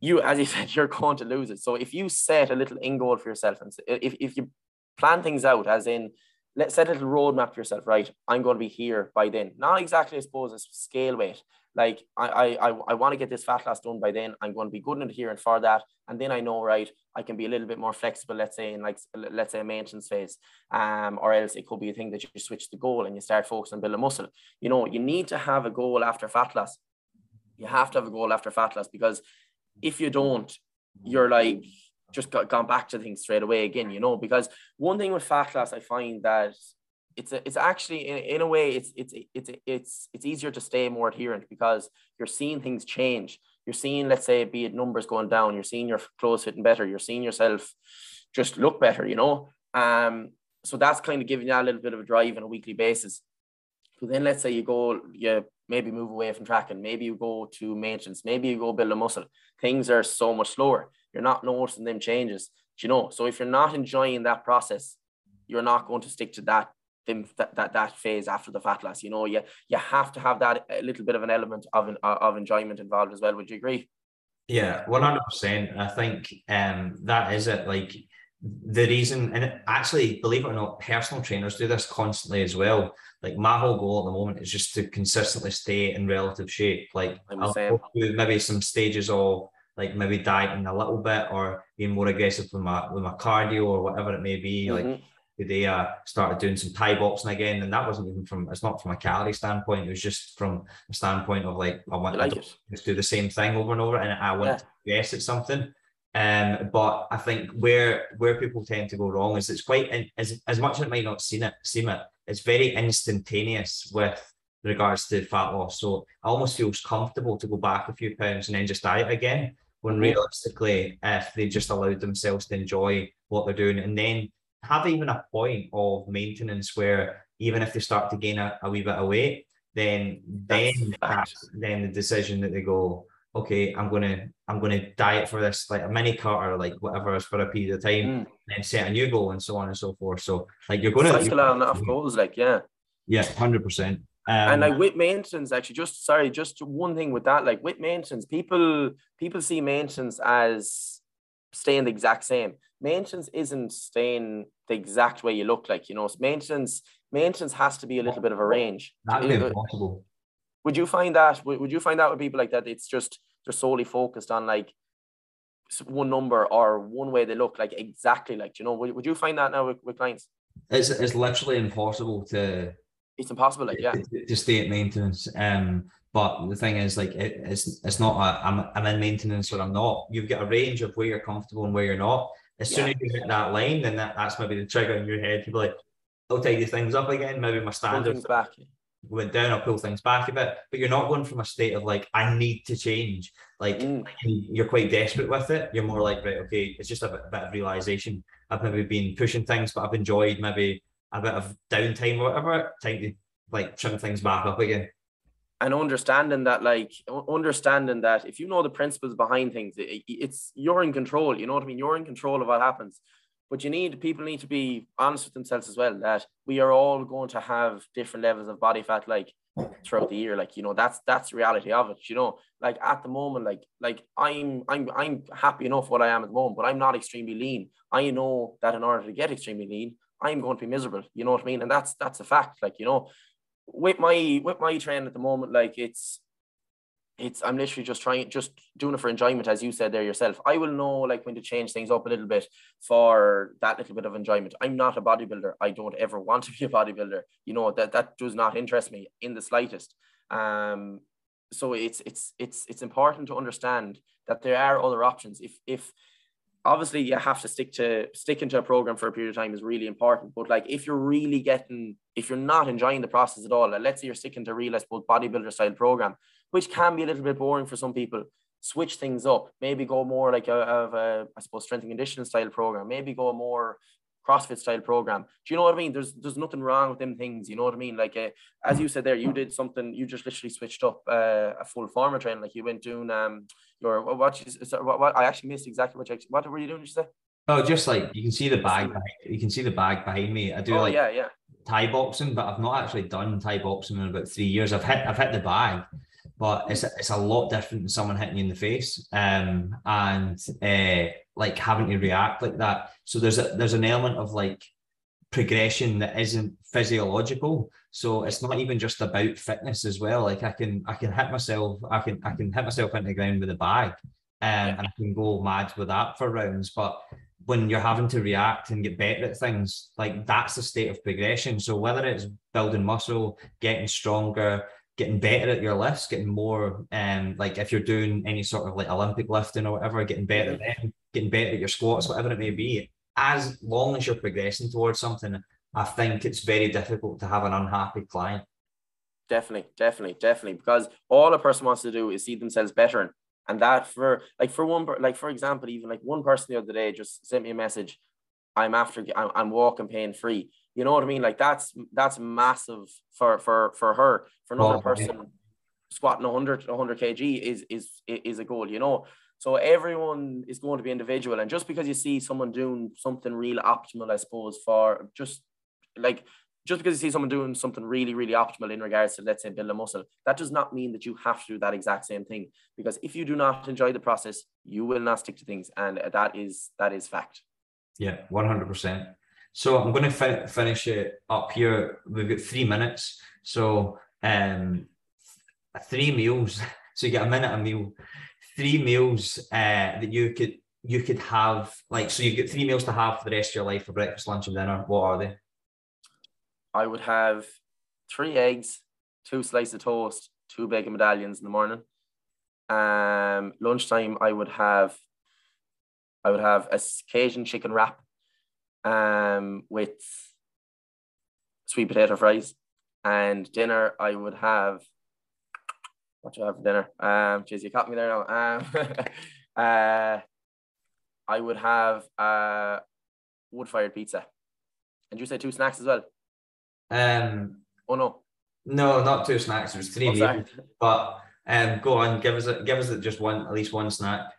you as you said you're going to lose it. So if you set a little end goal for yourself and if if you plan things out as in let's set a little roadmap for yourself, right? I'm going to be here by then. Not exactly, I suppose, a scale weight. Like I, I, I want to get this fat loss done by then. I'm going to be good in here and for that. And then I know, right, I can be a little bit more flexible, let's say in like, let's say a maintenance phase. Um, or else it could be a thing that you switch the goal and you start focusing on building muscle. You know, you need to have a goal after fat loss. You have to have a goal after fat loss because if you don't, you're like, just got gone back to things straight away again, you know, because one thing with fat loss, I find that it's a, it's actually in, in a way it's it's it's it's it's easier to stay more adherent because you're seeing things change. You're seeing, let's say, be it numbers going down, you're seeing your clothes fitting better, you're seeing yourself just look better, you know. Um, so that's kind of giving you a little bit of a drive on a weekly basis. But then let's say you go, you maybe move away from tracking, maybe you go to maintenance, maybe you go build a muscle. Things are so much slower. You're not noticing them changes. you know? So if you're not enjoying that process, you're not going to stick to that them that, that that phase after the fat loss. You know, you you have to have that a little bit of an element of an, of enjoyment involved as well. Would you agree? Yeah, one hundred percent. I think um that is it. Like the reason, and actually, believe it or not, personal trainers do this constantly as well. Like my whole goal at the moment is just to consistently stay in relative shape. Like I'll go through maybe some stages of like maybe dieting a little bit or being more aggressive with my with my cardio or whatever it may be. Mm-hmm. Like they uh, started doing some Thai boxing again, and that wasn't even from it's not from a calorie standpoint. It was just from a standpoint of like I want like to just do the same thing over and over, and I want yeah. to guess at something. Um, but I think where where people tend to go wrong is it's quite as as much as it might not seem it seem it, it's very instantaneous with regards to fat loss. So it almost feels comfortable to go back a few pounds and then just diet again. When realistically, if they just allowed themselves to enjoy what they're doing and then have even a point of maintenance where even if they start to gain a, a wee bit of weight, then then that's, then the decision that they go, okay, I'm gonna I'm gonna diet for this like a mini cut or like whatever for a period of time, mm. and then set a new goal and so on and so forth. So like you're gonna cycle on enough goals, like yeah, yeah, hundred percent. Um, and like with maintenance, actually, just sorry, just one thing with that, like with maintenance, people people see maintenance as staying the exact same maintenance isn't staying the exact way you look like. You know, maintenance maintenance has to be a little bit of a range. That'd be impossible. Would you find that? Would you find that with people like that? It's just they're solely focused on like one number or one way they look like exactly like you know would, would you find that now with, with clients it's it's literally impossible to it's impossible like yeah to, to stay at maintenance um but the thing is, like, it, it's it's not a I'm I'm in maintenance or I'm not. You've got a range of where you're comfortable and where you're not. As soon as you hit that line, then that, that's maybe the trigger in your head You're like, I'll tidy things up again. Maybe my standards back. went down, I'll pull things back a bit. But you're not going from a state of like, I need to change. Like mm. you're quite desperate with it. You're more like, right, okay, it's just a bit, a bit of realization. I've maybe been pushing things, but I've enjoyed maybe a bit of downtime or whatever. Time to like trim things back up again and understanding that like understanding that if you know the principles behind things it, it's you're in control you know what i mean? You're in control of what happens. But you need people need to be honest with themselves as well that we are all going to have different levels of body fat like throughout the year like you know that's that's the reality of it you know? Like at the moment like like i'm i'm i'm happy enough what i am at the moment but i'm not extremely lean. I know that in order to get extremely lean i'm going to be miserable you know what i mean? And that's that's a fact like you know with my with my training at the moment, like it's it's I'm literally just trying just doing it for enjoyment, as you said there yourself. I will know like when to change things up a little bit for that little bit of enjoyment. I'm not a bodybuilder. I don't ever want to be a bodybuilder. You know that that does not interest me in the slightest. Um, so it's it's it's it's important to understand that there are other options. If if obviously you have to stick to sticking to a program for a period of time is really important. But like if you're really getting, if you're not enjoying the process at all, like let's say you're sticking to a real, I suppose, bodybuilder style program, which can be a little bit boring for some people. Switch things up. Maybe go more like a, of a I suppose, strength and conditioning style program. Maybe go more CrossFit style program. Do you know what I mean? There's there's nothing wrong with them things. You know what I mean? Like uh, as you said there, you did something. You just literally switched up uh, a full former training. Like you went doing um your what what, what, what I actually missed exactly what you, what were you doing? Did you say? Oh, just like you can see the bag. Behind, you can see the bag behind me. I do oh, like yeah, yeah. Thai boxing, but I've not actually done Thai boxing in about three years. I've hit I've hit the bag, but it's it's a lot different than someone hitting you in the face. Um, and uh, like having to react like that. So there's a there's an element of like progression that isn't physiological. So it's not even just about fitness as well. Like I can I can hit myself, I can I can hit myself into the ground with a bag um, and I can go mad with that for rounds. But when you're having to react and get better at things, like that's the state of progression. So whether it's building muscle, getting stronger, getting better at your lifts, getting more um like if you're doing any sort of like Olympic lifting or whatever, getting better at them, getting better at your squats, whatever it may be, as long as you're progressing towards something, I think it's very difficult to have an unhappy client. Definitely, definitely, definitely. Because all a person wants to do is see themselves better. And that for like for one like for example, even like one person the other day just sent me a message. I'm after I'm, I'm walking pain free. You know what I mean? Like that's that's massive for for for her. For another oh, person yeah. squatting 100 100 kg is is is a goal. You know. So everyone is going to be individual, and just because you see someone doing something real optimal, I suppose, for just like just because you see someone doing something really, really optimal in regards to, let's say, build a muscle, that does not mean that you have to do that exact same thing. Because if you do not enjoy the process, you will not stick to things, and that is that is fact. Yeah, one hundred percent. So I'm going to fin- finish it up here. We've got three minutes, so um, three meals. So you get a minute a meal. Three meals uh, that you could you could have like so you get three meals to have for the rest of your life for breakfast, lunch, and dinner. What are they? I would have three eggs, two slices of toast, two bacon medallions in the morning. Um, lunchtime, I would have, I would have a Cajun chicken wrap, um, with sweet potato fries, and dinner I would have. What do I have for dinner? Um, geez, you caught me there now. Um, uh, I would have uh wood fired pizza. And you say two snacks as well? Um, oh no, no, not two snacks. Was three. Oh, but um, go on, give us a, give us a, just one, at least one snack.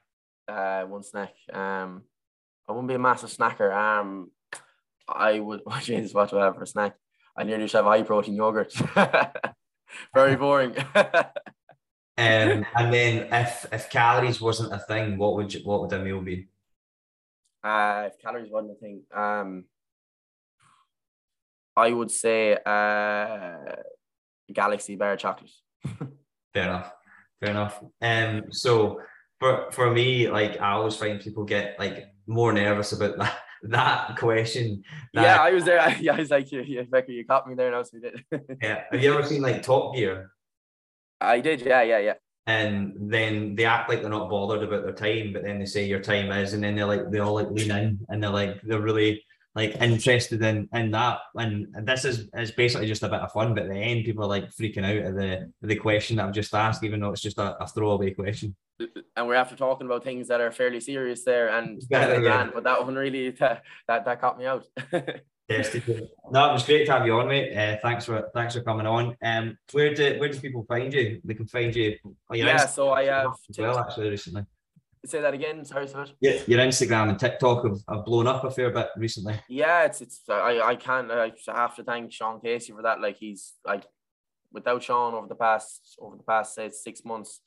Uh, one snack. Um, I wouldn't be a massive snacker. Um, I would. Oh, Jesus, what do I have for a snack? I nearly just have high protein yogurt. Very boring. um, and then if if calories wasn't a thing, what would you, what would a meal be? Uh, if calories wasn't a thing, um, I would say uh, Galaxy Bar chocolate. Fair enough. Fair enough. Um, so for for me, like I always find people get like more nervous about that that question. That, yeah, I was there. Yeah, I was like, yeah, yeah, Becker, you caught me there. Now, so we did. yeah. Have you ever seen like Top Gear? I did. Yeah, yeah, yeah. And then they act like they're not bothered about their time, but then they say your time is, and then they're like they all like lean in and they're like they're really like interested in in that. And this is is basically just a bit of fun. But at the end, people are like freaking out at the the question that I've just asked, even though it's just a, a throwaway question. And we're after talking about things that are fairly serious there, and yeah, yeah. but that one really that that, that caught me out. yes, no, it was great to have you on, mate. Uh, thanks for thanks for coming on. Um, where do where do people find you? They can find you. Oh, yeah, so I have well actually recently. Say that again. Sorry, sorry. Yeah, your Instagram and TikTok have, have blown up a fair bit recently. Yeah, it's it's I I can't I have to thank Sean Casey for that. Like he's like without Sean over the past over the past say six months,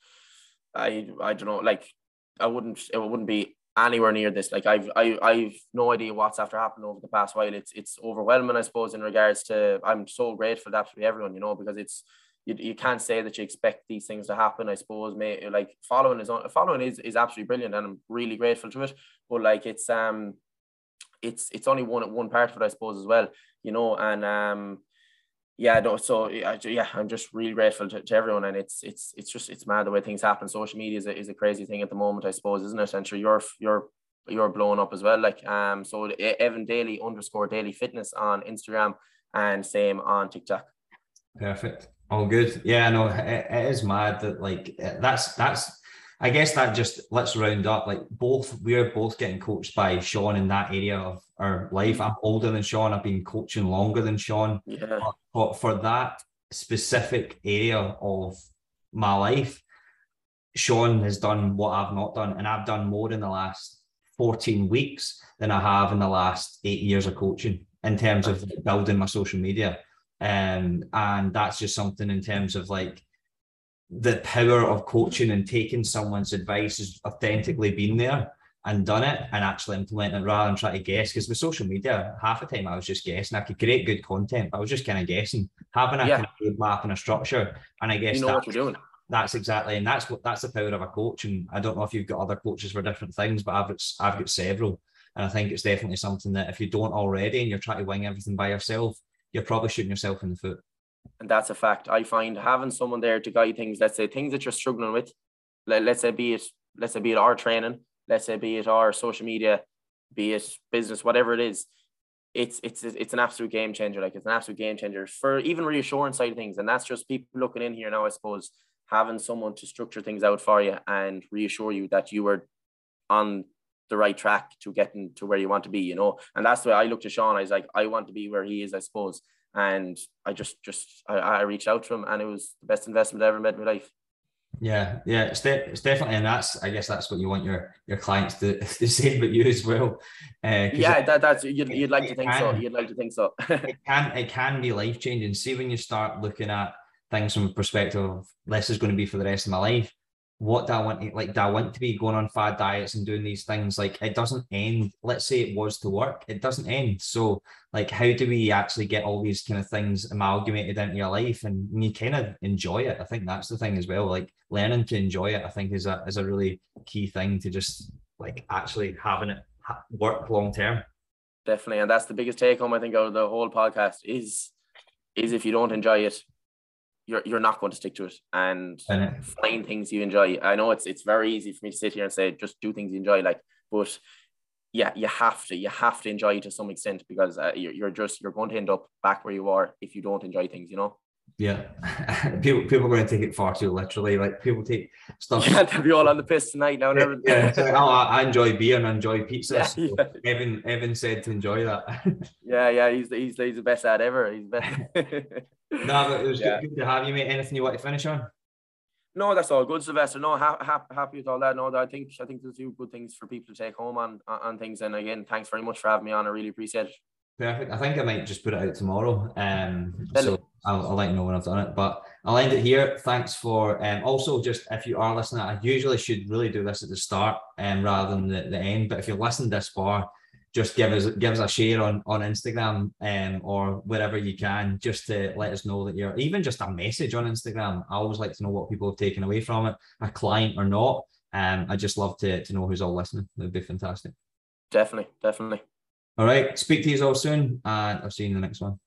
I I don't know like I wouldn't it wouldn't be anywhere near this. Like I've I I've no idea what's after happened over the past while. It's it's overwhelming, I suppose, in regards to I'm so grateful to absolutely everyone, you know, because it's you, you can't say that you expect these things to happen. I suppose, may like following is on following is is absolutely brilliant, and I'm really grateful to it. But like it's um, it's it's only one one part of it, I suppose, as well. You know, and um, yeah, no, so yeah, I'm just really grateful to, to everyone, and it's it's it's just it's mad the way things happen. Social media is a, is a crazy thing at the moment, I suppose, isn't it? And sure, you're you're you're blowing up as well. Like um, so Evan Daly underscore Daly Fitness on Instagram, and same on TikTok. Perfect. All good. Yeah, no, it, it is mad that like that's that's. I guess that just let's round up. Like both, we're both getting coached by Sean in that area of our life. I'm older than Sean. I've been coaching longer than Sean. Yeah. But, but for that specific area of my life, Sean has done what I've not done, and I've done more in the last 14 weeks than I have in the last eight years of coaching in terms of building my social media. Um, and that's just something in terms of like the power of coaching and taking someone's advice has authentically been there and done it and actually implementing it rather than trying to guess. Because with social media, half the time I was just guessing. I could create good content, but I was just kind of guessing, having a yeah. map and a structure. And I guess you know what you're doing. That's exactly, and that's what that's the power of a coach. And I don't know if you've got other coaches for different things, but I've got, I've got several, and I think it's definitely something that if you don't already and you're trying to wing everything by yourself, you're probably shooting yourself in the foot. And that's a fact. I find having someone there to guide things, let's say things that you're struggling with, let, let's say be it, let's say be it our training, let's say be it our social media, be it business, whatever it is, it's it's it's an absolute game changer. Like it's an absolute game changer for even reassurance side of things. And that's just people looking in here now, I suppose, having someone to structure things out for you and reassure you that you are on the right track to getting to where you want to be, you know. And that's the way I look to Sean. I was like, I want to be where he is, I suppose. And I just just I, I reached out to him, and it was the best investment I ever made in my life. Yeah, yeah, it's, de- it's definitely, and that's I guess that's what you want your your clients to, to say about you as well. Uh, yeah, that, that's you'd, you'd like to think can, so. You'd like to think so. it can it can be life changing. See when you start looking at things from a perspective of this is going to be for the rest of my life what do I want to, like do I want to be going on fad diets and doing these things? Like it doesn't end let's say it was to work it doesn't end. So like how do we actually get all these kind of things amalgamated into your life? And you kind of enjoy it I think that's the thing as well like learning to enjoy it I think is a is a really key thing to just like actually having it work long term. Definitely and that's the biggest take home I think out of the whole podcast is is if you don't enjoy it you're you're not going to stick to it and find things you enjoy. I know it's it's very easy for me to sit here and say just do things you enjoy, like, but yeah, you have to you have to enjoy to some extent because uh, you're you're just you're going to end up back where you are if you don't enjoy things, you know. Yeah, people people are going to take it far too literally. Like people take stuff. Yeah, they'll be all on the piss tonight now. Yeah, yeah. Like, oh, I enjoy beer and I enjoy pizza. Yeah, so yeah. Evan Evan said to enjoy that. yeah, yeah, he's the, he's he's the best ad ever. He's best. no, but it was yeah. good, to have you, mate. Anything you want to finish on? No, that's all good, Sylvester. No, ha- ha- happy with all that. No, I think I think there's a few good things for people to take home on on things. And again, thanks very much for having me on. I really appreciate it. Perfect. I think I might just put it out tomorrow. Um, so I'll, I'll, let you know when I've done it. But I'll end it here. Thanks for um, also just if you are listening, I usually should really do this at the start um, rather than the, the end. But if you've listened this far, just give us give us a share on on Instagram um, or wherever you can, just to let us know that you're even just a message on Instagram. I always like to know what people have taken away from it, a client or not. Um, I just love to to know who's all listening. It would be fantastic. Definitely, definitely. All right. Speak to you all soon, and I'll see you in the next one.